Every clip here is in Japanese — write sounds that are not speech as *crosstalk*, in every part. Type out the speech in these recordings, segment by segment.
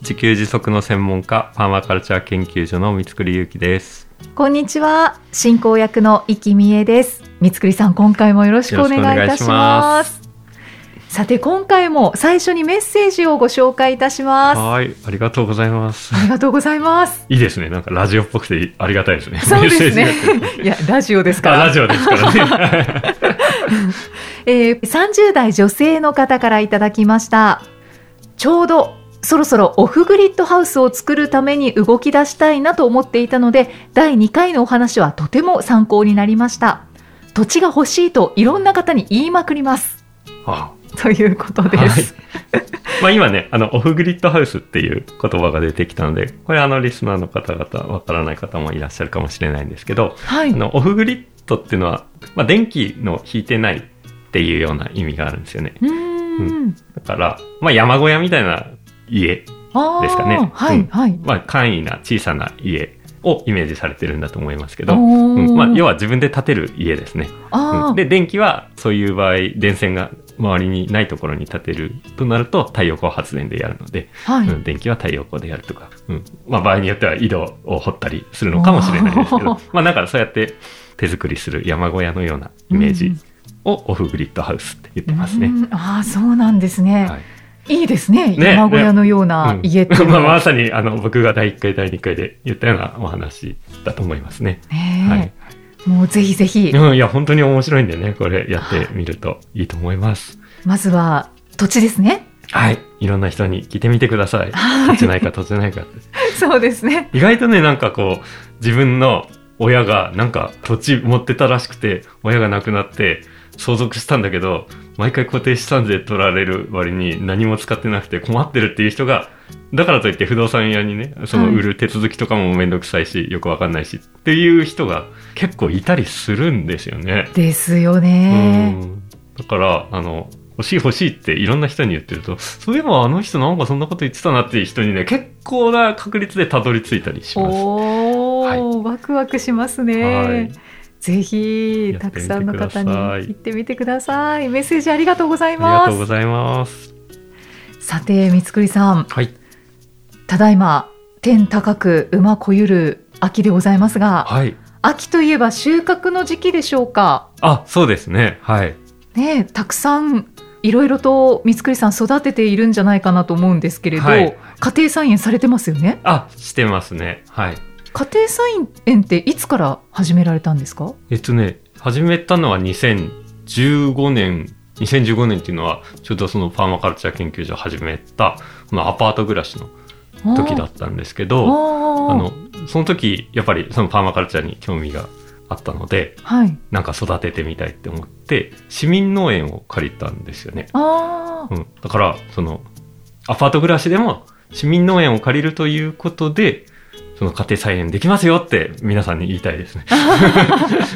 自給自足の専門家、パーマカルチャー研究所の三つくりゆうきです。こんにちは進行役の生きみえです三つくりさん今回もよろしくお願いいたしますさて今回も最初にメッセージをご紹介いたしますはい、ありがとうございます。ありがとうございますいいですね。なんかラジオっぽくてありがたいですね。そうですねいやラジオですかあらラジオですからね。*laughs* えー、30代女性の方からいただきましたちょうどそろそろオフグリッドハウスを作るために動き出したいなと思っていたので第2回のお話はとても参考になりました。土地が欲しいといろんな方に言いまくります。あということではい。す、。まあ今ね、あの、オフグリッドハウスっていう言葉が出てきたので、これあの、リスナーの方々、わからない方もいらっしゃるかもしれないんですけど、はい。あの、オフグリッドっていうのは、まあ電気の引いてないっていうような意味があるんですよね。うーん。だから、まあ山小屋みたいな家ですかね。うんはいはい、まあ、簡易な小さな家をイメージされてるんだと思いますけど、うん。まあ、要は自分で建てる家ですね。うん。で、電気はそういう場合、電線が周りにないところに建てるとなると太陽光発電でやるので、はい、うん、電気は太陽光でやるとか、うん。まあ、場合によっては井戸を掘ったりするのかもしれないですけど、まあ、だからそうやって手作りする山小屋のようなイメージうんをオフグリッドハウスって言ってますね。うん。ああそうなんですね、はいい、いですねね山小屋のような家っていううん *laughs* まあ、まさにあの僕が第1回第2回で言ったようなお話だと思いますね。ねえはいもうぜひぜひ、うん、いや本当に面白いんでねこれやってみるといいと思います。まずは土地ですね。はい、いろんな人に聞いてみてください。はい土地ないか土地ないかって。*laughs* そうですね。意外とねなんかこう自分の親がなんか土地持ってたらしくて親が亡くなって相続したんだけど毎回固定資産税取られる割に何も使ってなくて困ってるっていう人がだからといって不動産屋にねそのはい売る手続きとかもめんどくさいし、よくわかんないしっていう人が結構いたりするんですよね。ですようね。んだからあの欲しい欲しいっていろんな人に言ってるとそういえばあの人なんかそんなこと言ってたなっていう人にね結構な確率でたどり着いたりします。おお、はいワクワクしますね。はいぜひたくさんの方に行ってみてください。メッセージありがとうございありがます。とうございます。さて三つくりさん、はい。ただいま天高く馬こゆる秋でございますが、はい。秋といえば収穫の時期でしょうか？あ、そうですね。はい。ねえたくさんいろいろと三つくりさん育てているんじゃないかなと思うんですけれど、はい家庭菜園されてますよね？あ、してますね。はい。家庭菜園っていつから始められたんですか？えっとね、始めたのは2015年、2015年っていうのは、ちょうどそのパーマカルチャー研究所を始めた、このアパート暮らしの時だったんですけあど、ーあの、その時、やっぱりそのパーマカルチャーに興味があったので、はいなんか育ててみたいって思って、市民農園を借りたんですよね。うん。だから、その、アパート暮らしでも市民農園を借りるということで、その家庭菜園できますよって皆さんに言いたいですね。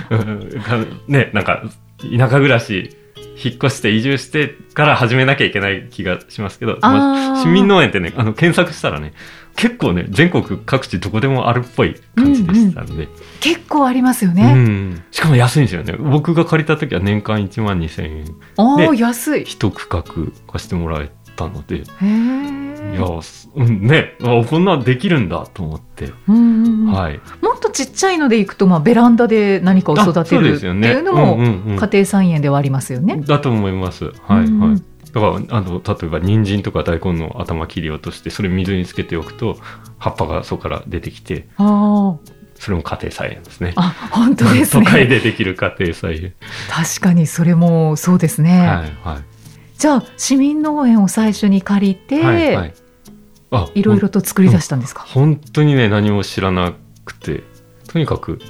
*laughs* ね、なんか、田舎暮らし、引っ越して移住してから始めなきゃいけない気がしますけど、まあ市民農園ってね、あの、検索したらね、結構ね、全国各地どこでもあるっぽい感じでしたので、結構ありますようね、ん。しかも安いんですよね。僕が借りた時は年間1万2000円。ああで安いへ一区画貸してもらえたので、えいや、すうん、ね、あこんなんできるんだと思って、はい。もっとちっちゃいのでいくと、まあ、ベランダで何かを育てるっていうのも家庭菜園ではありますよね。だと思います。はい、うんはい。だから、あの、例えば、人参とか大根の頭切り落として、それ水につけておくと、葉っぱがそこから出てきて、あーそれも家庭菜園ですね。あ本当です *laughs* 都会ねでできる家庭菜園。確かにそれもそうですね、はい、はい。じゃあ市民農園を最初に借りて、はい、はい。あ、いろいろと作り出したんですか、本当にね何も知らなくて。とにかく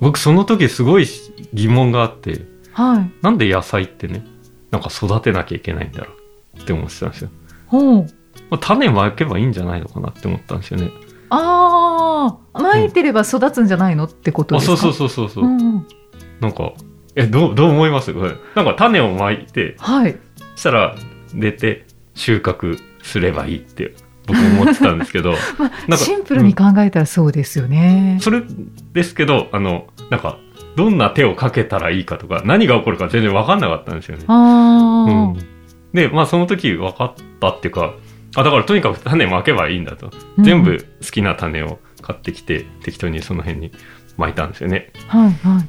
僕その時すごい疑問があってはい。なんで野菜ってねなんか育てなきゃいけないんだろうって思ってたんですよ、ほう。まあ、種まけばいいんじゃないのかなって思ったんですよね。あああ、巻いてれば育つんじゃないのってことですか？あそうそうそうそうそう、うんうん。なんかえどうどう思います？これ。なんか種をまいてはい。したら出て収穫すればいいって僕思ってたんですけど *laughs* まあ、なんかシンプルに考えたらそうですよね。それですけどあのなんかどんな手をかけたらいいかとか何が起こるか全然分かんなかったんですよね。あうん、でまあその時分かったっていうかあだからとにかく種まけばいいんだと、うん全部好きな種を買ってきて適当にその辺に巻いたんですよね。あ。はいは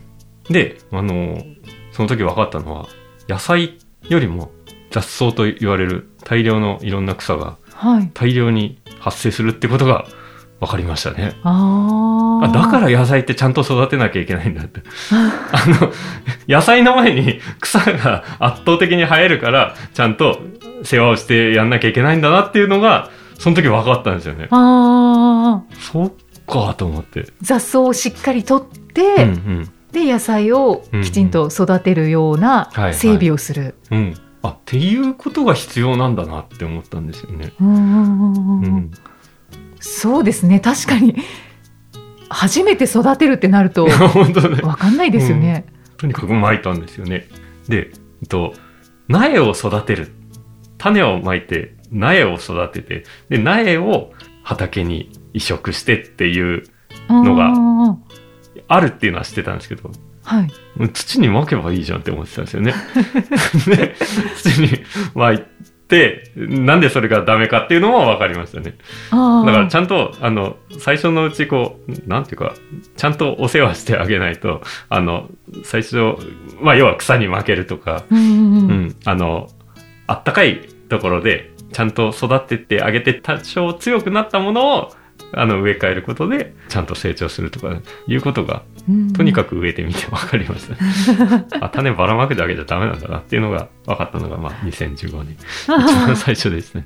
い。であのその時分かったのは野菜よりも雑草と言われる大量のいろんな草がはい。大量に発生するってことが分かりましたね。ああ。あだから野菜ってちゃんと育てなきゃいけないんだって。*laughs* あの、野菜の前に *laughs* 草が圧倒的に生えるから、ちゃんと世話をしてやんなきゃいけないんだなっていうのが、その時分かったんですよね。ああ。そっかと思って。雑草をしっかり取って、うんうん。で野菜をきちんと育てるようなはいはい整備をする。うん。あ、っていうことが必要なんだなって思ったんですよね。うんうんうんううんん。そうですね確かに初めて育てるってなると *laughs* 本当ね。わかんないですよね。とにかく巻いたんですよね。で、えっと、苗を育てる。種をまいて、苗を育てて、で、苗を畑に移植してっていう、のがうんうんうんあるっていうのは知ってたんですけど、はい。土にまけばいいじゃんって思ってたんですよね。で、土にまいて、なんでそれがダメかっていうのも分かりましたね。あだからあちゃんと、あの、最初のうちこう、なんていうか、ちゃんとお世話してあげないと、あの、最初、まあ要は草に負けるとか、うんうんううんん、あの、あったかいところで、ちゃんと育ててあげて、多少強くなったものを、あの、植え替えることで、ちゃんと成長するとか、いうことが、うん。とにかく植えてみて分かりました。*laughs* あ、種ばらまくだけじゃダメなんだなっていうのが分かったのが、まあ、2015年。*laughs* 一番最初ですね。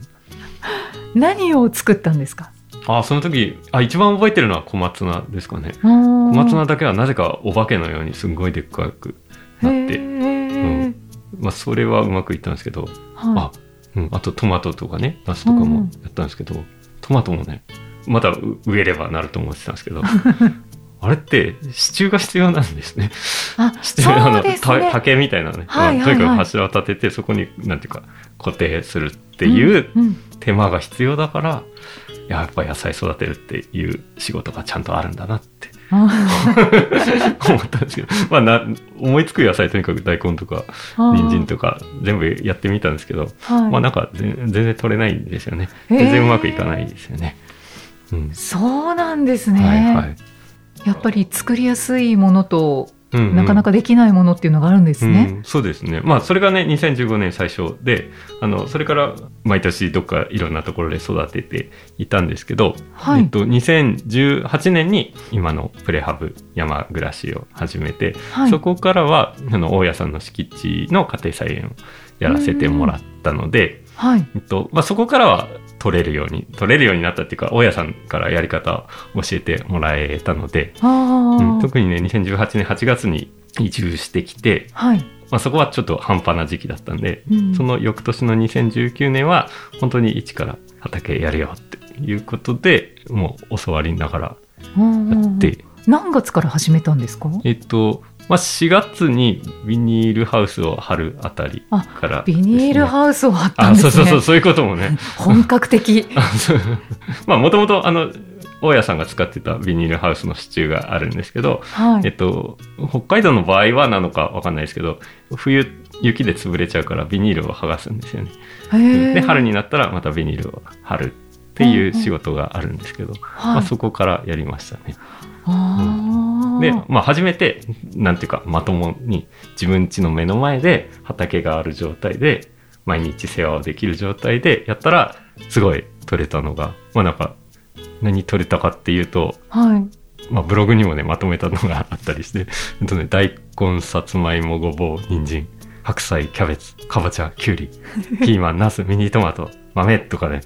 何を作ったんですか？あ、その時、あ、一番覚えてるのは小松菜ですかね。小小松菜だけはなぜかお化けのようにすんごいでっかくなって、へまあ、それはうまくいったんですけど、はあ、うん、あとトマトとかね、ナスとかもやったんですけど、トマトもね、またう植えればなると思ってたんですけど、*laughs* あれって支柱が必要なんですね。あ支柱あの竹みたいなね、はいはいはい。まあとにかく柱を立ててそこになんていうか固定するっていううんうん。手間が必要だから、いややっぱ野菜育てるっていう仕事がちゃんとあるんだなって。*laughs* あ思ったんですけど、まあな、思いつく野菜とにかく大根とかあ人参とか全部やってみたんですけど、はい。まあなんか全全然取れないんですよね。全然うまくいかないですよね。うん。そうなんですね、はいはい。やっぱり作りやすいものとうんうんなかなかできないものっていうのがあるんですね。うん、そうですね。まあ、それがね、2015年最初で、あの、それから毎年どっかいろんなところで育てていたんですけど、はいえっと、2018年に今のプレハブ山暮らしを始めて、はいそこからは、あの、大家さんの敷地の家庭菜園をやらせてもらったので、はい。えっと、まあ、そこからは取れるように、取れるようになったっていうか、大家さんからやり方を教えてもらえたので、うん特にね、2018年8月に移住してきて、はい。まあ、そこはちょっと半端な時期だったんで、うん。その翌年の2019年は本当に一から畑やるよっていうことでもう教わりながらうん。やって、何月から始めたんですか？えっと、まあ、4月にビニールハウスを張るあたりあからビニールウハウスを貼ったんあですね。そうそうそうそういうこともね *laughs* 本格的。*laughs* まあもともとあの大家さんが使ってたビニールハウスの支柱があるんですけど、はい。えっと、北海道の場合はなのかわかんないですけど冬雪で潰れちゃうからビニールを剥がすんですよねで春になったらまたビニールを貼るっていう仕事があるんですけど、まあ、はい。そこからやりましたね。ああ。で、まあ、初めてなんていうかまともに自分家の目の前で畑がある状態で毎日世話をできる状態でやったらすごい取れたのがまあなんか何取れたかっていうと、はい。まあ、ブログにもねまとめたのがあったりして、とね、大根さつまいもごぼう人参白菜キャベツかぼちゃきゅうり *laughs* ピーマンナスミニトマト豆とかね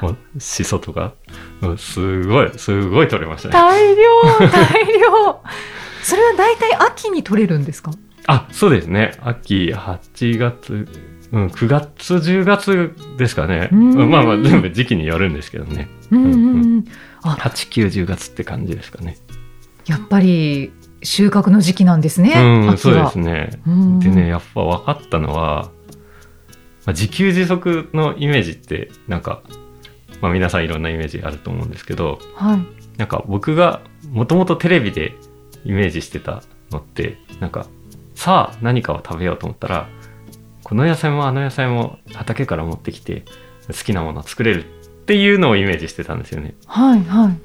もうしそとかうんすごいすごい取れましたね大量、大量。それは大体秋に取れるんですか？あそうですね秋8月うん、9月10月ですかね、うんまあまあ全部時期によるんですけどねうんうんううんん。あ8、9、10月って感じですかね。やっぱり収穫の時期なんですね。うん、そうですね。うんでね、やっぱ分かったのは、まあ、自給自足のイメージって、なんか、まあ皆さんいろんなイメージあると思うんですけど、はい。なんか僕がもともとテレビでイメージしてたのって、なんか、さあ何かを食べようと思ったら、この野菜もあの野菜も畑から持ってきて好きなものを作れるっていうのをイメージしてたんですよね。はいはい。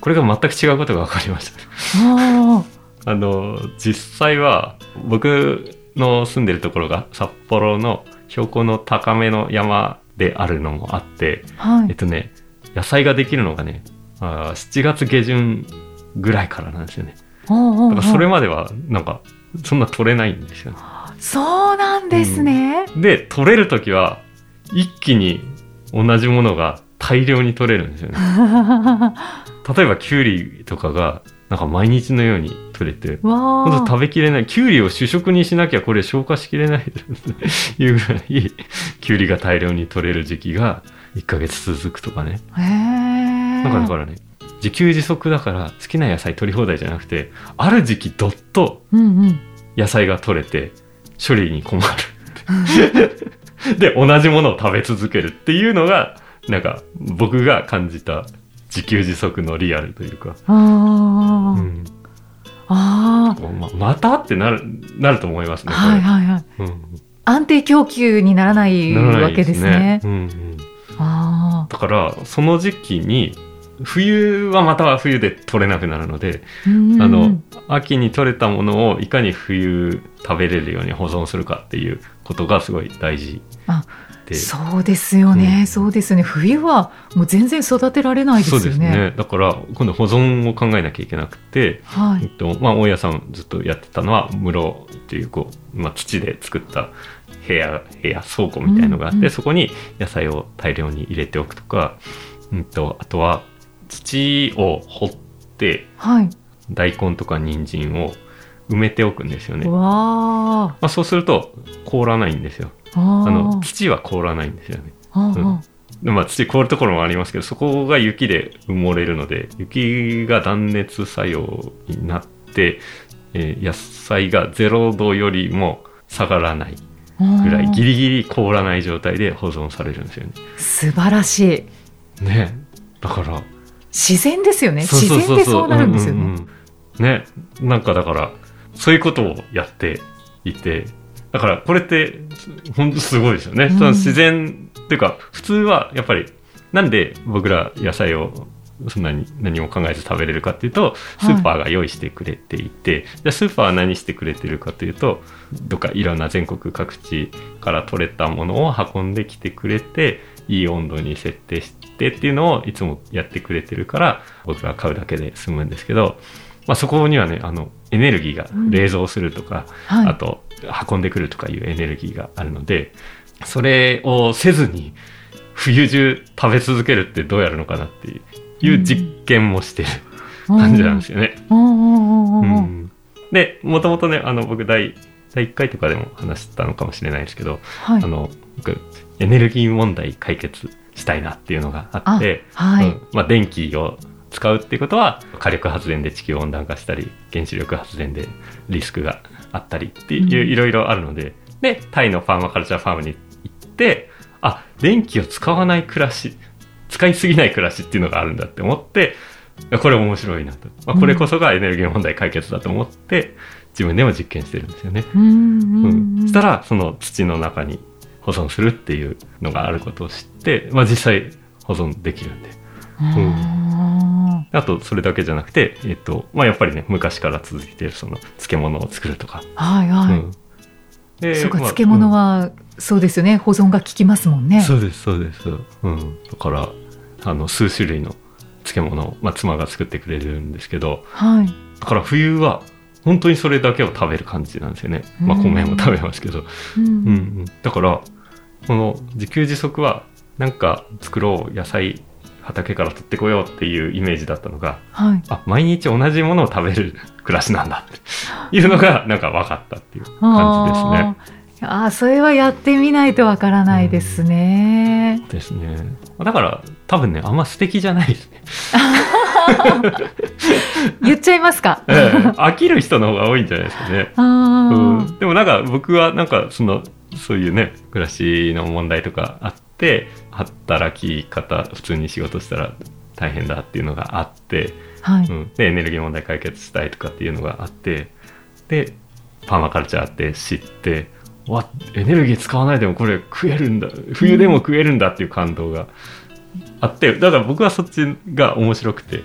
これが全く違うことが分かりました。あ *laughs* あの、実際は僕の住んでるところが札幌の標高の高めの山であるのもあって、あ、はい。えっとね、野菜ができるのがね、あー7月下旬ぐらいからなんですよね。おだからそれまではなんかそんな取れないんですよね。そうなんですね。で、取れるときは一気に同じものが大量に取れるんですよね。*laughs* 例えばキュウリとかがなんか毎日のように取れて、わあ。ほんと食べきれない。キュウリを主食にしなきゃこれ消化しきれないというぐらい、キュウリが大量に取れる時期が1ヶ月続くとかね。なんかだからね、自給自足だから好きな野菜取り放題じゃなくて、ある時期どっと。野菜が取れて処理に困る。*laughs* で、同じものを食べ続けるっていうのが、なんか僕が感じた自給自足のリアルというか。ああ、うんあままたってなる、なると思いますあ、ね。はいはいはい。うん。安定供給にならないわけですね。うんうん、あだからその時期に冬はまたは冬で取れなくなるので、あ、うん。あの秋に取れたものをいかに冬食べれるように保存するかっていうことがすごい大事。あでそうですよね、うんそうですよね。冬はもう全然育てられないですそうよね。ですねだから今度保存を考えなきゃいけなくて、はい。えっとまあ、大家さんずっとやってたのは室っていうこう、まあ、土で作った部屋部屋倉庫みたいのがあって、うんうんそこに野菜を大量に入れておくとか、うん、とあとは土を掘ってはい。大根とか人参を埋めておくんですよね。まわあ、そうすると凍らないんですよ。あ。のー土は凍らないんですよね。まあ、土凍るところもありますけどそこが雪で埋もれるので雪が断熱作用になって、えー野菜が0度よりも下がらないぐらいギリギリ凍らない状態で保存されるんですよね。素晴らしい。ねだから自然ですよね。自然でそうなるんですよね。ねなんかだからそういうことをやっていてだからこれって本当すごいですよね、うん。その自然っていうか普通はやっぱりなんで僕ら野菜をそんなに何も考えず食べれるかっていうとスーパーが用意してくれていて、じゃあスーパーは何してくれてるかというとどっかいろんな全国各地から取れたものを運んできてくれていい温度に設定してっていうのをいつもやってくれてるから僕ら買うだけで済むんですけど、まあ、そこにはねあのエネルギーがうん。冷蔵するとか、はい。あと運んでくるとかいうエネルギーがあるのでそれをせずに冬中食べ続けるってどうやるのかなっていう実験もしてる感じなんですよね。でもともとねあの僕第第1回とかでも話したのかもしれないですけど、はいあ。の僕エネルギー問題解決したいなっていうのがあってはい。うんまあ、電気を使うっていうことは火力発電で地球温暖化したり原子力発電でリスクがあったりっていう、うん。いろいろあるのででタイのファーマカルチャーファームに行ってあ電気を使わない暮らし使いすぎない暮らしっていうのがあるんだって思ってこれ面白いなと、まあ、これこそがエネルギー問題解決だと思って自分でも実験してるんですよね。うんうん、したらその土の中に保存するっていうのがあることを知って、まあ、実際保存できるんでうん。あとそれだけじゃなくて、えっとまあ、やっぱりね昔から続いているその漬物を作るとか、はいはい。うん。でそうか、まあ漬物は、そうですよね。保存が効きますもんね。うんそうですそうです、う。ん、だからあの数種類の漬物を、まあ、妻が作ってくれるんですけどはい。だから冬は本当にそれだけを食べる感じなんですよね、まあ、うん米も食べますけど、うん。うんうん、だからこの自給自足はなんか作ろう野菜畑から取ってこようっていうイメージだったのがはい。あ毎日同じものを食べる *laughs* 暮らしなんだっていうのがなんか分かったっていう感じですね。あーああそれはやってみないとわからないですね。ですね。だから、多分ね、あんま素敵じゃないですね。*laughs* 言っちゃいますか？ええ飽きる人の方が多いんじゃないですかね。うん、でもなんか僕はなんかそのそういうね暮らしの問題とかあって働き方普通に仕事したら大変だっていうのがあって、はい。うん、でエネルギー問題解決したいとかっていうのがあってでパーマカルチャーって知ってわエネルギー使わないでもこれ食えるんだ冬でも食えるんだっていう感動があってだから僕はそっちが面白くて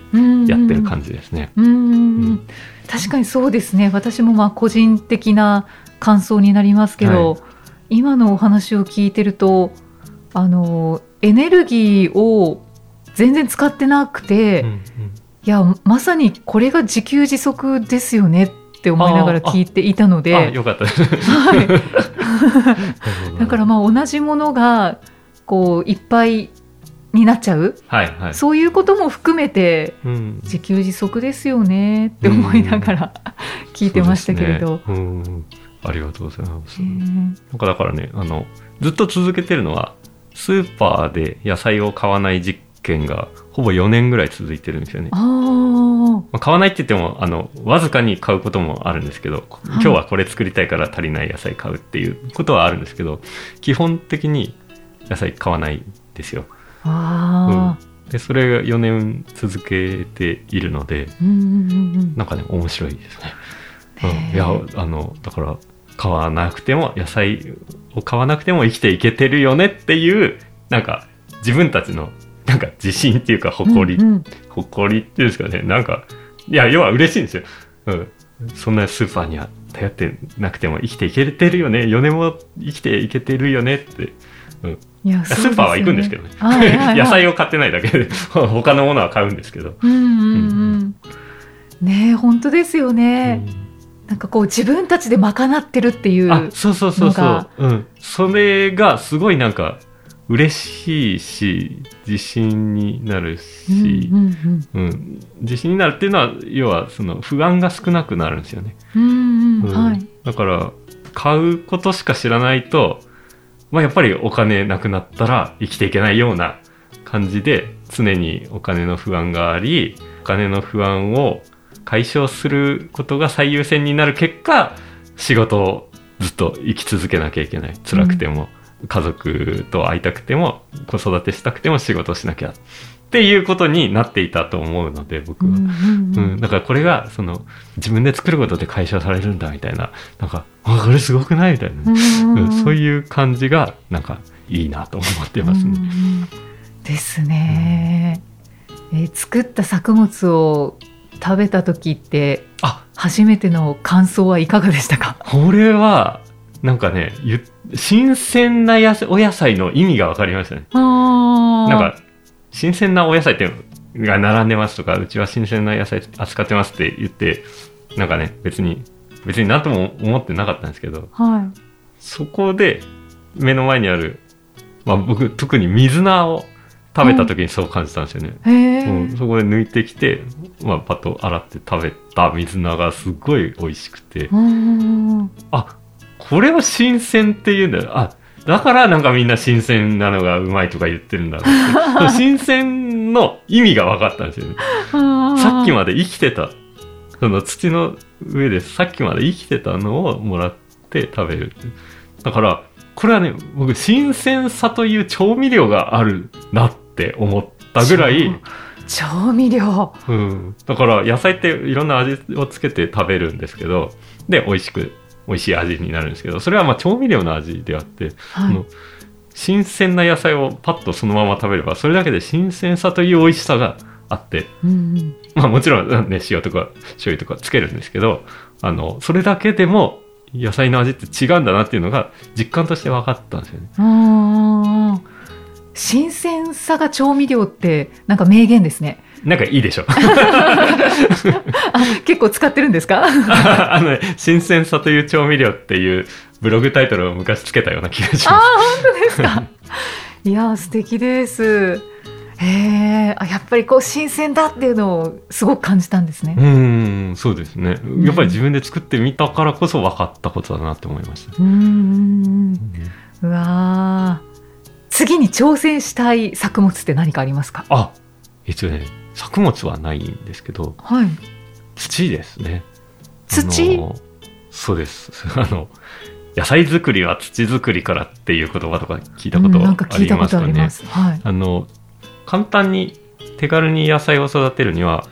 やってる感じですね。うん。確かにそうですね。私もまあ個人的な感想になりますけど、は今のお話を聞いてるとあのエネルギーを全然使ってなくて、うんうん。いやまさにこれが自給自足ですよねって思いながら聞いていたのあでよかったです。はい、*laughs* だからまあ同じものがこういっぱいになっちゃう。はいはい。そういうことも含めてうん。自給自足ですよねって思いながら聞いてましたけれど。ありがとうございます。へーなんかだからね、あの、ずっと続けてるのは、スーパーで野菜を買わない実験がほぼ4年ぐらい続いてるんですよね。あまあ買わないって言っても、あの、わずかに買うこともあるんですけど、い。今日はこれ作りたいから足りない野菜買うっていうことはあるんですけど、基本的に野菜買わないんですよ。あ、あで、それが4年続けているので、あ、うんうんうんうん。なんかね、面白いですね。うん、いや、あの、だから、買わなくても、野菜を買わなくても生きていけてるよねっていう、なんか、自分たちの、なんか自信っていうか、誇り、うんうん。誇りっていうんですかね、なんか、いや、要は嬉しいんですよ。うん。そんなスーパーには頼ってなくても生きていけてるよね、4年も生きていけてるよねって。いやスーパーは行くんですけどね。はいはいはい。*laughs* 野菜を買ってないだけで、*laughs* 他のものは買うんですけど。うんうんうん。ねえ本当ですよね、なんかこう自分たちで賄ってるっていうあそうそうそうそう、うん、それがすごいなんか嬉しいし自信になるし、うんうんうん。自信になるっていうのは要はその不安が少なくなるんですよね、うんうん。はい。だから買うことしか知らないと、まあ、やっぱりお金なくなったら生きていけないような感じで常にお金の不安がありお金の不安を解消することが最優先になる結果仕事をずっと生き続けなきゃいけない。辛くても、家族と会いたくても子育てしたくても仕事をしなきゃっていうことになっていたと思うので僕は。うんうんううん。ん、だからこれがその自分で作ることで解消されるんだみたいな。なんかあこれすごくないみたいな、うんうんそういう感じがなんかいいなと思ってますね。うんうんですね、えー作った作物を食べた時ってあ。初めての感想はいかがでしたか？これはなんかねゆ新鮮なやさお野菜の意味が分かりましたね。ななんか新鮮なお野菜ってが並んでますとかうちは新鮮な野菜扱ってますって言ってなんかね別に別に何とも思ってなかったんですけどはそこで目の前にある、まあ、僕特に水菜を食べた時にそう感じたんですよね。うん、そこで抜いてきて、まあ、パッと洗って食べた水菜がすごい美味しくて、うんあこれを新鮮って言うんだよ。あだからなんかみんな新鮮なのがうまいとか言ってるんだ *laughs* 新鮮の意味が分かったんですよね。さっきまで生きてた、その土の上でさっきまで生きてたのをもらって食べる。だから、これはね、僕、新鮮さという調味料があるなって思ったぐらい、調味料うん。だから、野菜っていろんな味をつけて食べるんですけど、で、美味しく、美味しい味になるんですけど、それはまあ調味料の味であって、はい。の新鮮な野菜をパッとそのまま食べれば、それだけで新鮮さという美味しさがあって、うんうん。まあもちろんね、塩とか醤油とかつけるんですけど、あの、それだけでも野菜の味って違うんだなっていうのが実感として分かったんですよね。うん新鮮さが調味料ってなんか名言ですね。なんかいいでしょ。*laughs* あ結構使ってるんですか？*laughs* あのね、新鮮さという調味料っていうブログタイトルを昔つけたような気がしああま本当ですか？いやー素敵です。へえあやっぱりこう新鮮だっていうのをすごく感じたんですね。うん、そうですね。やっぱり自分で作ってみたからこそ分かったことだなって思いました。うん。うわー次に挑戦したい作物って何かありますか？あ、えっとね、作物はないんですけど、はい土ですね。土？そうです。*laughs* あの、野菜作りは土作りからっていう言葉とか聞いたことうんなんかあり聞いたことあますかね。ります。はい。あの、簡単に手軽に野菜を育てるには、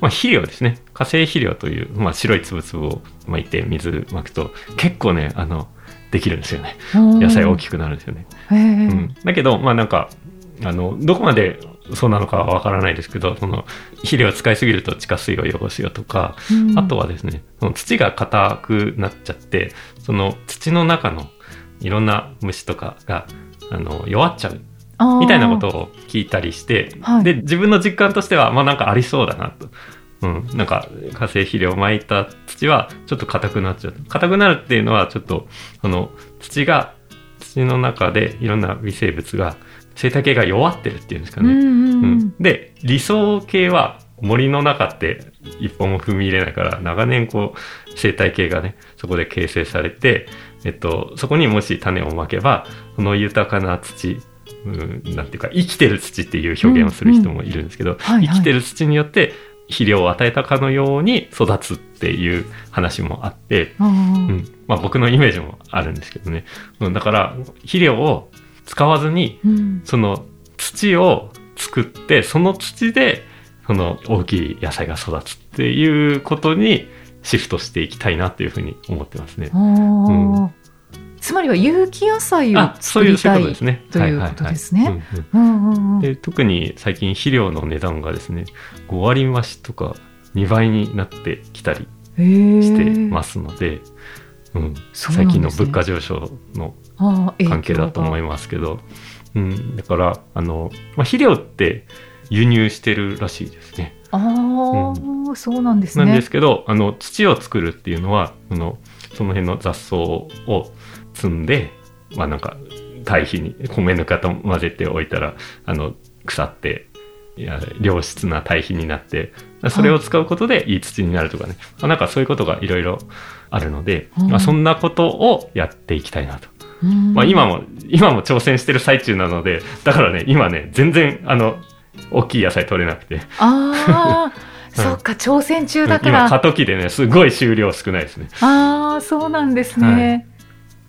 まあ、肥料ですね。化成肥料という、まあ、白い粒々を巻いて水まくと、結構ね、あの、できるんですよね。野菜大きくなるんですよね。うん、だけど、まあなんか、あの、どこまでそうなのかはわからないですけど、その、肥料を使いすぎると地下水を汚すよとか、うんあとはですね、その土が硬くなっちゃって、その土の中のいろんな虫とかが、あの、弱っちゃうみたいなことを聞いたりして、はいで、自分の実感としては、まあなんかありそうだなと。うん、なんか化成肥料を撒いた土はちょっと硬くなっちゃう。硬くなるっていうのはちょっと、その土が、土の中でいろんな微生物が、生態系が弱ってるっていうんですかね。うんうんううん。んで、理想系は森の中って一歩も踏み入れないから、長年こう、生態系がね、そこで形成されて、えっと、そこにもし種をまけば、その豊かな土、うん、なんていうか、生きてる土っていう表現をする人もいるんですけど、はいはい。生きてる土によって肥料を与えたかのように育つっていう話もあって、うん、まあ僕のイメージもあるんですけどね。うん、だから、肥料を使わずに、うん。その土を作って、その土で、その大きい野菜が育つっていうことにシフトしていきたいなっていうふうに思ってますね。あ。ーつまりは有機野菜をあ、そういう、そう作りたいいうことですね。ということですねで特に最近肥料の値段がですね、5割増しとか2倍になってきたりしてますので、うん、最近の物価上昇の関係だと思いまますけど、うん、だからあの、まあ、肥料って輸入してるらしいですね。す。ああ、そうなんですね。なんですけどあの土を作るっていうのはあのその辺の雑草を積んで、まあ、なんか堆肥に米ぬかと混ぜておいたらあの腐っていや良質な堆肥になってそれを使うことでいい土になるとかね、まあなんかそういうことがいろいろあるので、うんまあ、そんなことをやっていきたいなと。うんまあ、今も今も挑戦してる最中なのでだからね今ね全然あの大きい野菜取れなくてああ、*laughs* うんそっか、挑戦中だか今ら。過渡期でねすごい収量少ないですね。ああ、そうなんですね。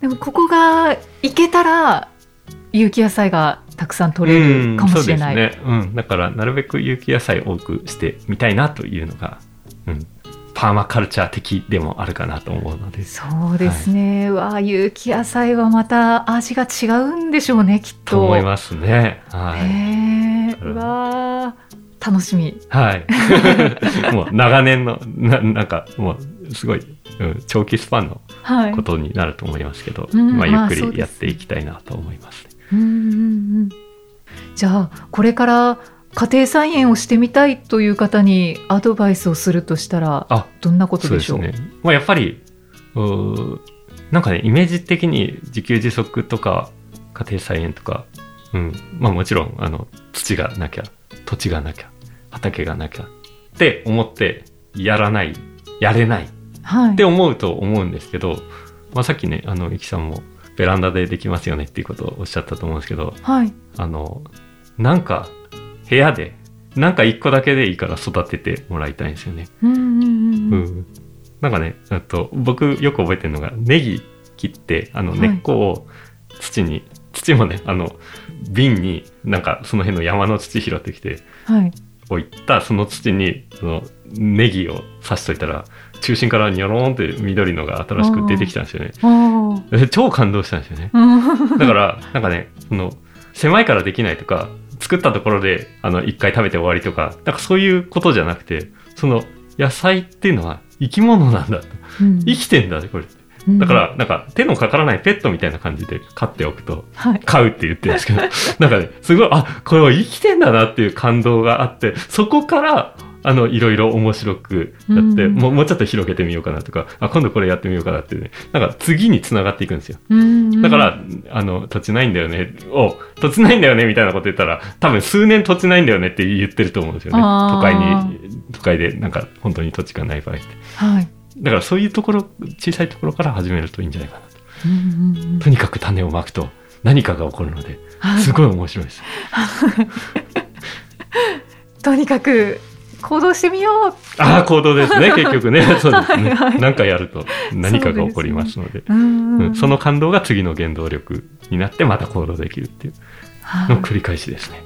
でも、ここがいけたら、有機野菜がたくさん取れるかもしれない。うん、そうですね。うん。だから、なるべく有機野菜多くしてみたいなというのが、うん。パーマカルチャー的でもあるかなと思うので。そうですね。わあ、有機野菜はまた味が違うんでしょうね、きっと。と思いますね。はい。へえ、わあ、楽しみ。はい。*laughs* もう長年の、ななんか、もう、すごい、うん、長期スパンのはい。ことになると思いますけど、うんまあ、ゆっくりやっていきたいなと思いますね。うんうんうんじゃあこれから家庭菜園をしてみたいという方にアドバイスをするとしたらあどんなことでしょうですね。まあ、やっぱり、うーなんかね、イメージ的に自給自足とか、家庭菜園とか、うん、まあもちろん、あの、土がなきゃ、土地がなきゃ、畑がなきゃ、って思って、やらない、やれないはい。って思うと思うんですけど、まあさっきね、あの、ゆきさんも、ベランダでできますよねっていうことをおっしゃったと思うんですけど、はい。あの、なんか、部屋で、なんか一個だけでいいから育ててもらいたいんですよね。うんうんうんううん。ん。なんかね、あと、僕よく覚えてるのが、ネギ切って、あの、はい。根っこを土に、土もね、あの、瓶に、なんかその辺の山の土拾ってきて、はい。置いたその土に、その、ネギを刺しといたら、中心からニョローンって緑のが新しく出てきたんですよね。超感動したんですよね。うんだから、なんかね、その、狭いからできないとか、作ったところで、あの、一回食べて終わりとか、なんかそういうことじゃなくて、その、野菜っていうのは生き物なんだと。うん生きてんだね、これ。だから、なんか、手のかからないペットみたいな感じで飼っておくと、はい飼うって言ってるんですけど、なんかね、すごい、あ、これは生きてんだなっていう感動があって、そこから、あの、いろいろ面白くやって、うんもう、もうちょっと広げてみようかなとか、あ、今度これやってみようかなってね、なんか次に繋がっていくんですよ。うんだから、あの、土地ないんだよね、を、土地ないんだよねみたいなこと言ったら、多分数年土地ないんだよねって言ってると思うんですよね。都会に、都会でなんか本当に土地がない場合って。はい。だからそういうところ、小さいところから始めるといいんじゃないかなと。うんうんうんとにかく種をまくと何かが起こるので、はいすごい面白いです。*laughs* とにかく行動してみよう。ああ、行動ですね、*laughs* 結局ね。*laughs* そうですね。はいはいなんかやると何かが起こりますので。うんうんうんその感動が次の原動力になってまた行動できるっていうはいの繰り返しですね。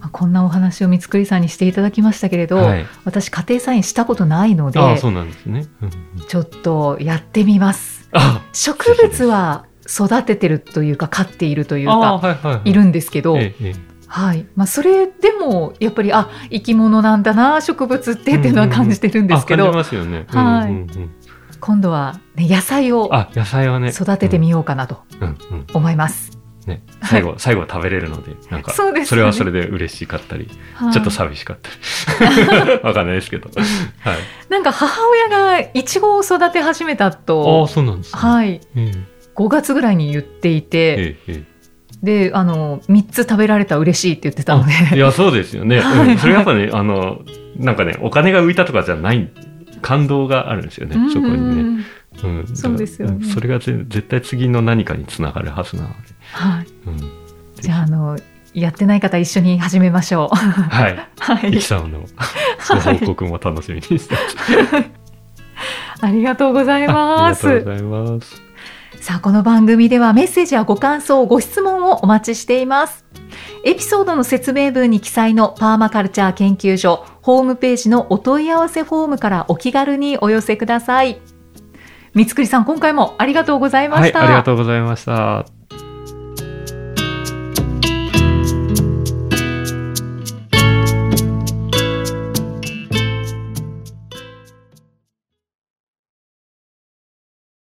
まあこんなお話を三つくりさんにしていただきましたけれど、はい私家庭菜園したことないのでああ、そうなんですね。うんうんちょっとやってみます。あ植物は育ててるというか飼っているというあ、かはいはいはい。いるんですけど、ええええはいまあ、それでもやっぱりあ生き物なんだな植物ってっていうのは感じてるんですけど、あ感じますよね。はいうんうんうん今度は、ね、野菜をあ、野菜はね。育ててみようかなとうん。うんうん思います。ね、最後、最後は食べれるので、なんか、そねそれはそれで嬉しかったり、はいちょっと寂しかったり。*laughs* わかんないですけど。はい。なんか母親がイチゴを育て始めたああ、と、そうなんですね。はい、え5月ぐらいに言っていえて、えええであの3つ食べられたら嬉しいって言ってたのあいで、や、そうですよね。はいうんそれやっぱね、あの、なんかね、お金が浮いたとかじゃない、感動があるんですよね、そこにね。ね。うん、そうですよねそれがぜ絶対次の何かにつながるはずなので。はい、うん、じゃああのやってない方一緒に始めましょう。はい。*laughs* はいイキ、さんの *laughs* ご報告も楽しみにしてます。*laughs* ありがとうございあます。りがとうございます。さあ、この番組ではメッセージやご感想、ご質問をお待ちしています。エピソードの説明文に記載のパーマカルチャー研究所ホームページのお問い合わせフォームからお気軽にお寄せください。三つくりさん、今回もありがとうございまはい、した。ありがとうございました。